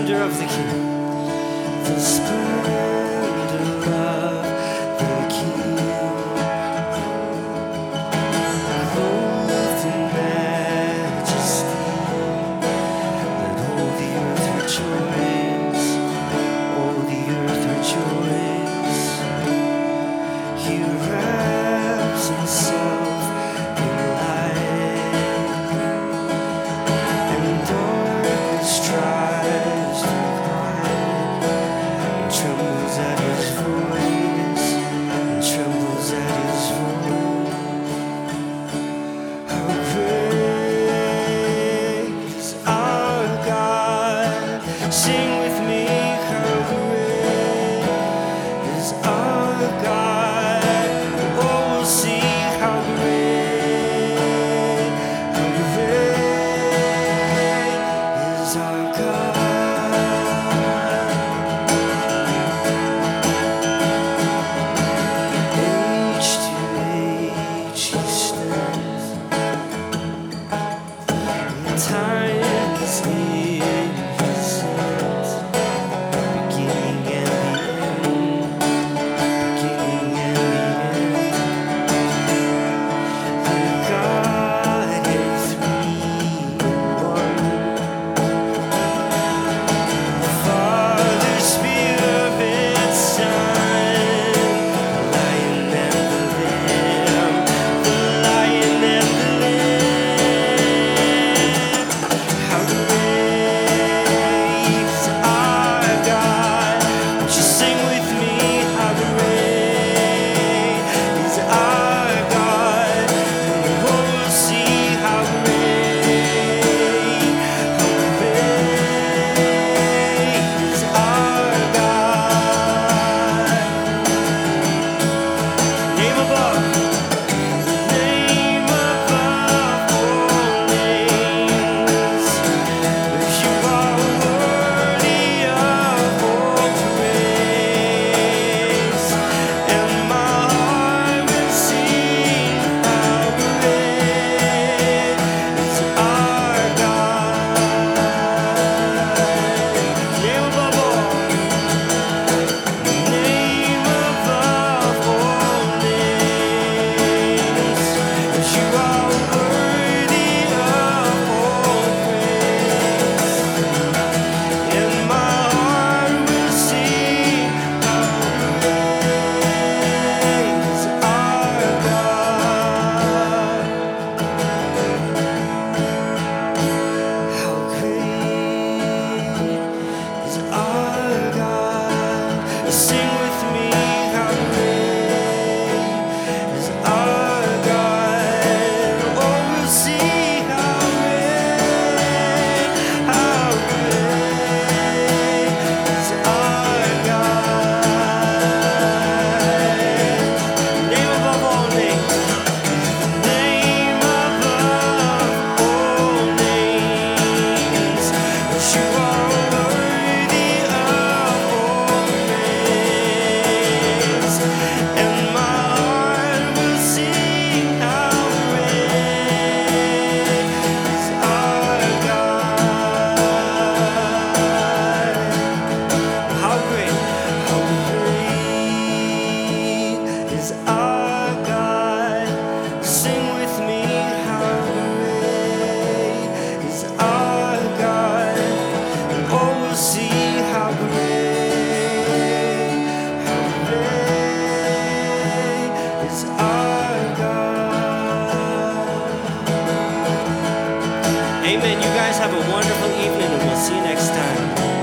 splendor of the King. The splendor of the King. Clothed in majesty, let all the earth rejoice. All the earth rejoice. He wraps himself. Have a wonderful evening, and we'll see you next time.